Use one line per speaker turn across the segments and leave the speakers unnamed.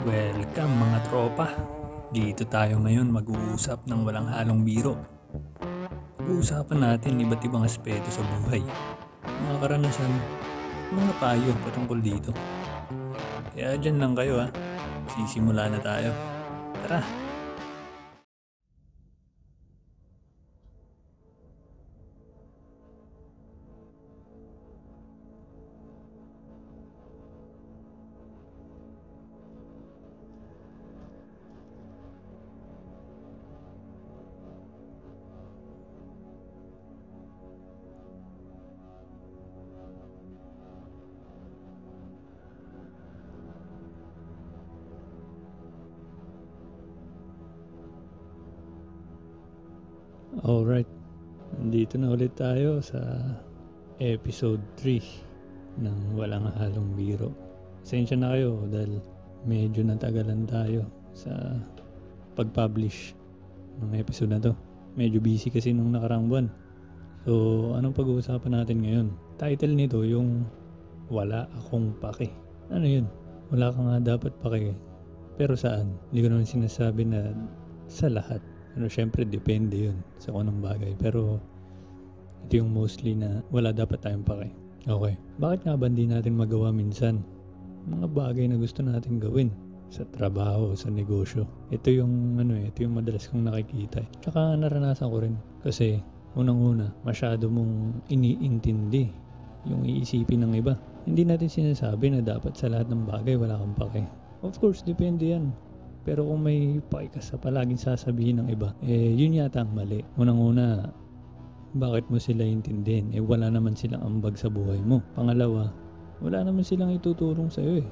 Welcome mga tropa. Dito tayo ngayon mag-uusap ng walang halong biro. Pag-uusapan natin iba't ibang aspeto sa buhay. Mga karanasan, mga payo patungkol dito. Kaya dyan lang kayo ha. Sisimula na tayo. Tara! Alright, dito na ulit tayo sa episode 3 ng Walang Halong Biro. Pasensya na kayo dahil medyo natagalan tayo sa pag-publish ng episode na to. Medyo busy kasi nung nakarang buwan. So, anong pag-uusapan natin ngayon? Title nito yung Wala Akong Pake. Ano yun? Wala ka nga dapat pake. Pero saan? Hindi ko naman sinasabi na sa lahat. Ano, syempre, depende yun sa kung anong bagay. Pero, ito yung mostly na wala dapat tayong pake. Okay. Bakit nga ba hindi natin magawa minsan? Mga bagay na gusto natin gawin sa trabaho, sa negosyo. Ito yung ano eh, ito yung madalas kong nakikita. eh. Tsaka naranasan ko rin. Kasi, unang-una, masyado mong iniintindi yung iisipin ng iba. Hindi natin sinasabi na dapat sa lahat ng bagay wala kang pake. Of course, depende yan. Pero kung may pake ka sa palaging sasabihin ng iba, eh yun yata ang mali. Unang-una, bakit mo sila intindihin? Eh wala naman silang ambag sa buhay mo. Pangalawa, wala naman silang itutulong sa'yo eh.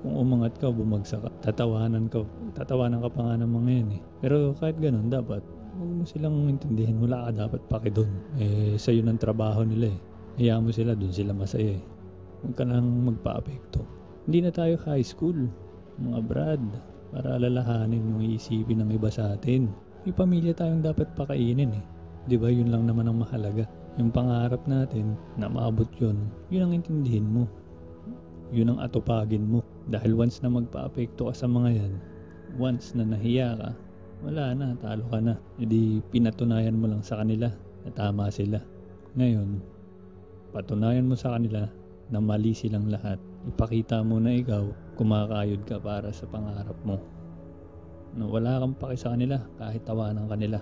Kung umangat ka, bumagsak ka, tatawanan ka, tatawanan ka pa nga ng mga yan eh. Pero kahit ganun, dapat, huwag mo silang intindihin, wala ka dapat pake doon. Eh, sa'yo ng trabaho nila eh. Hayaan mo sila, doon sila masaya eh. Huwag ka nang magpa-apekto. Hindi na tayo high school, mga brad, para alalahanin yung iisipin ng iba sa atin. May pamilya tayong dapat pakainin eh. Ba yun lang naman ang mahalaga. Yung pangarap natin na maabot yun, yun ang intindihin mo. Yun ang atupagin mo. Dahil once na magpa-apekto ka sa mga yan, once na nahiya ka, wala na, talo ka na. Hindi pinatunayan mo lang sa kanila na tama sila. Ngayon, patunayan mo sa kanila na mali silang lahat. Ipakita mo na ikaw, kumakayod ka para sa pangarap mo. Na wala kang paki sa kanila kahit tawanan kanila.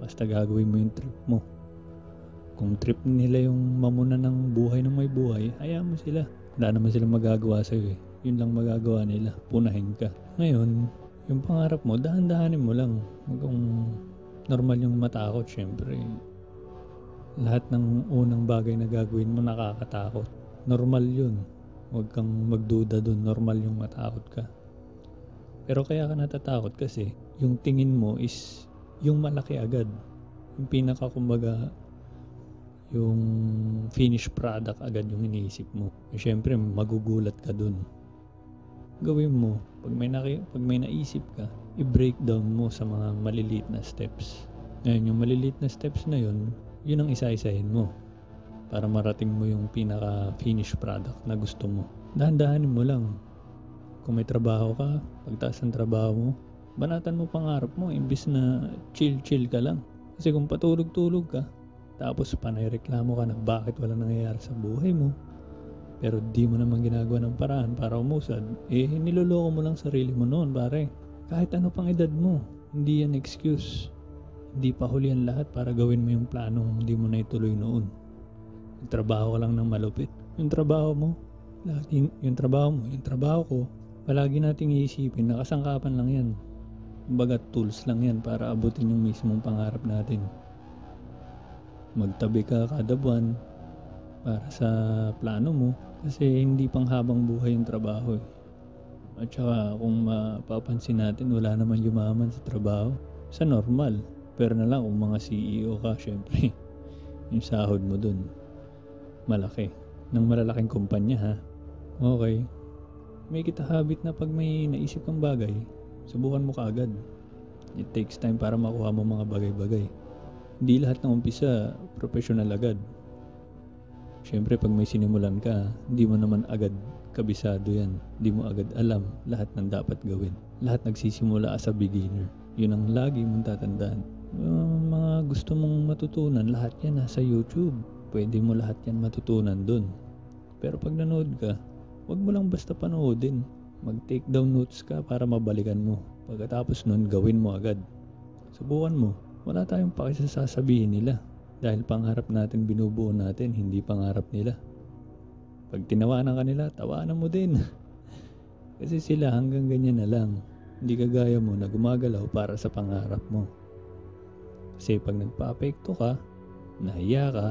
Basta gagawin mo yung trip mo. Kung trip nila yung mamuna ng buhay ng may buhay, hayaan mo sila. Wala naman silang magagawa sa'yo eh. Yun lang magagawa nila. Punahin ka. Ngayon, yung pangarap mo, dahan-dahanin mo lang. Huwag normal yung matakot, syempre. Lahat ng unang bagay na gagawin mo nakakatakot. Normal yun. Huwag kang magduda dun. Normal yung matakot ka. Pero kaya ka natatakot kasi yung tingin mo is yung malaki agad. Yung pinaka kumbaga yung finished product agad yung iniisip mo. E syempre magugulat ka dun. Gawin mo, pag may, naki, pag may naisip ka, i-breakdown mo sa mga maliliit na steps. Ngayon, yung maliliit na steps na yun, yun ang isa-isahin mo para marating mo yung pinaka-finished product na gusto mo. Dahan-dahanin mo lang. Kung may trabaho ka, pagtaas ng trabaho mo, banatan mo pangarap mo imbis na chill-chill ka lang. Kasi kung patulog-tulog ka, tapos panay reklamo ka na bakit wala nangyayari sa buhay mo, pero di mo naman ginagawa ng paraan para umusad, eh niloloko mo lang sarili mo noon pare. Kahit ano pang edad mo, hindi yan excuse. Hindi pa huli ang lahat para gawin mo yung planong hindi mo na ituloy noon. Yung trabaho lang ng malupit. Yung trabaho mo, lagi, yung trabaho mo, yung trabaho ko, palagi nating iisipin na kasangkapan lang yan. Kumbaga tools lang yan para abutin yung mismong pangarap natin. Magtabi ka kada buwan para sa plano mo kasi hindi pang habang buhay yung trabaho eh. At saka kung mapapansin natin wala naman yumaman sa trabaho sa normal. Pero na lang kung mga CEO ka syempre yung sahod mo dun malaki ng malalaking kumpanya ha. Okay. May kita habit na pag may naisip kang bagay, subukan mo kaagad. It takes time para makuha mo mga bagay-bagay. Hindi lahat ng umpisa professional agad. Siyempre pag may sinimulan ka, hindi mo naman agad kabisado yan. Di mo agad alam lahat ng dapat gawin. Lahat nagsisimula sa beginner. Yun ang lagi mong tatandaan. Uh, mga gusto mong matutunan, lahat yan nasa YouTube. Pwede mo lahat yan matutunan dun. Pero pag nanood ka, wag mo lang basta panoodin. Mag-take down notes ka para mabalikan mo. Pagkatapos nun, gawin mo agad. Subukan mo. Wala tayong pakisasabihin nila. Dahil pangarap natin binubuo natin, hindi pangarap nila. Pag tinawanan ka nila, tawanan mo din. Kasi sila hanggang ganyan na lang. Hindi kagaya mo na gumagalaw para sa pangarap mo. Kasi pag nagpa-apekto ka, nahiya ka,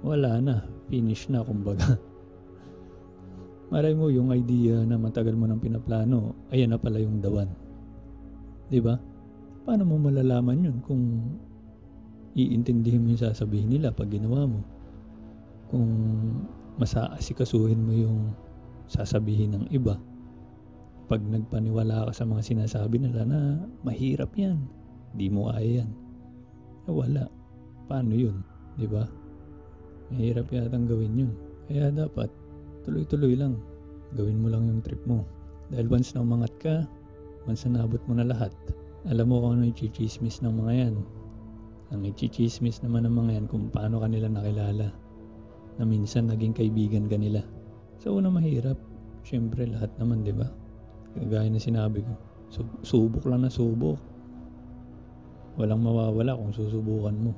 wala na, finish na kumbaga. Malay mo yung idea na matagal mo nang pinaplano, ayan na pala yung dawan. 'Di ba? Paano mo malalaman yun kung iintindihin mo yung sasabihin nila pag ginawa mo? Kung masaasikasuhin mo yung sasabihin ng iba. Pag nagpaniwala ka sa mga sinasabi nila na mahirap yan, di mo kaya yan. Wala. Paano yun? Di ba? Mahirap yatang gawin yun. Kaya dapat tuloy-tuloy lang. Gawin mo lang yung trip mo. Dahil once na umangat ka, once na nabot mo na lahat, alam mo kung ano yung chichismis ng mga yan. Ang chichismis naman ng mga yan kung paano kanila nakilala. Na minsan naging kaibigan ka nila. Sa una mahirap. Siyempre lahat naman, di ba? Kagaya na sinabi ko. Sub- subok lang na subok. Walang mawawala kung susubukan mo.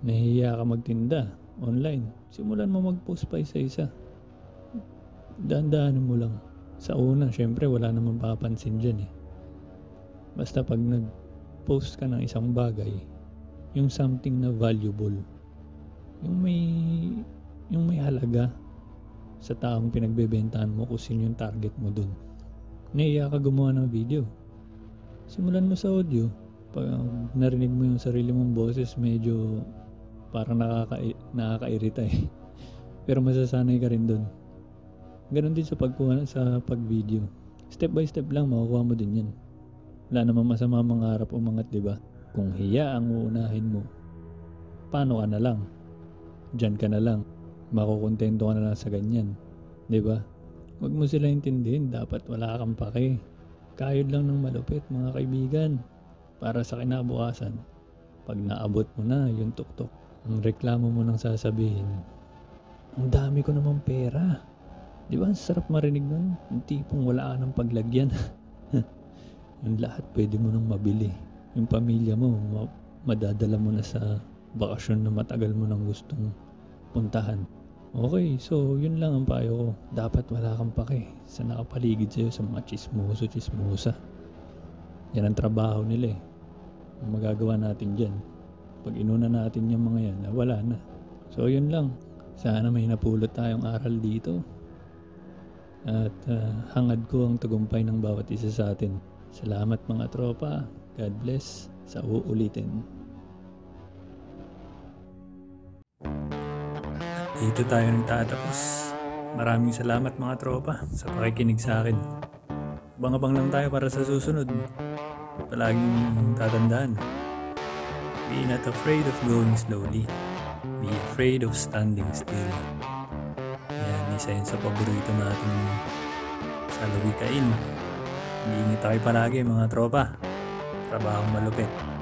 Nahihiya ka magtinda online. Simulan mo mag-post pa isa-isa daan-daanan mo lang. Sa una, syempre wala namang papansin dyan eh. Basta pag nag-post ka ng isang bagay, yung something na valuable, yung may, yung may halaga sa taong pinagbebentahan mo kung sino yung target mo dun. Naiya ka gumawa ng video. Simulan mo sa audio. Pag narinig mo yung sarili mong boses, medyo parang nakaka nakakairita eh. Pero masasanay ka rin dun. Ganon din sa pagkuha sa pag-video. Step by step lang makukuha mo din yan. Wala namang masama mangarap o mangat, di ba? Kung hiya ang uunahin mo, paano ka na lang? Diyan ka na lang. Makukontento ka na lang sa ganyan. Di ba? Huwag mo sila intindihin. Dapat wala kang pake. Kayod lang ng malupit, mga kaibigan. Para sa kinabukasan. Pag naabot mo na yung tuktok, ang reklamo mo nang sasabihin, ang dami ko namang pera. Di ba ang sarap marinig nun? Yung tipong wala ka ng paglagyan. yung lahat pwede mo nang mabili. Yung pamilya mo, ma- madadala mo na sa bakasyon na matagal mo nang gustong puntahan. Okay, so yun lang ang payo ko. Dapat wala kang pake sa nakapaligid sa'yo sa mga chismoso, chismosa. Yan ang trabaho nila eh. Ang magagawa natin dyan. Pag inuna natin yung mga yan, wala na. So yun lang. Sana may napulot tayong aral dito. At uh, hangad ko ang tagumpay ng bawat isa sa atin. Salamat mga tropa. God bless. Sa uulitin. Dito tayo nagtatapos. Maraming salamat mga tropa sa pakikinig sa akin. Bang-abang lang tayo para sa susunod. Palaging tatandaan. Be not afraid of going slowly. Be afraid of standing still. Yan, isa yun sa paborito natin sa lawikain. Iinit tayo palagi mga tropa. Trabahong malupit.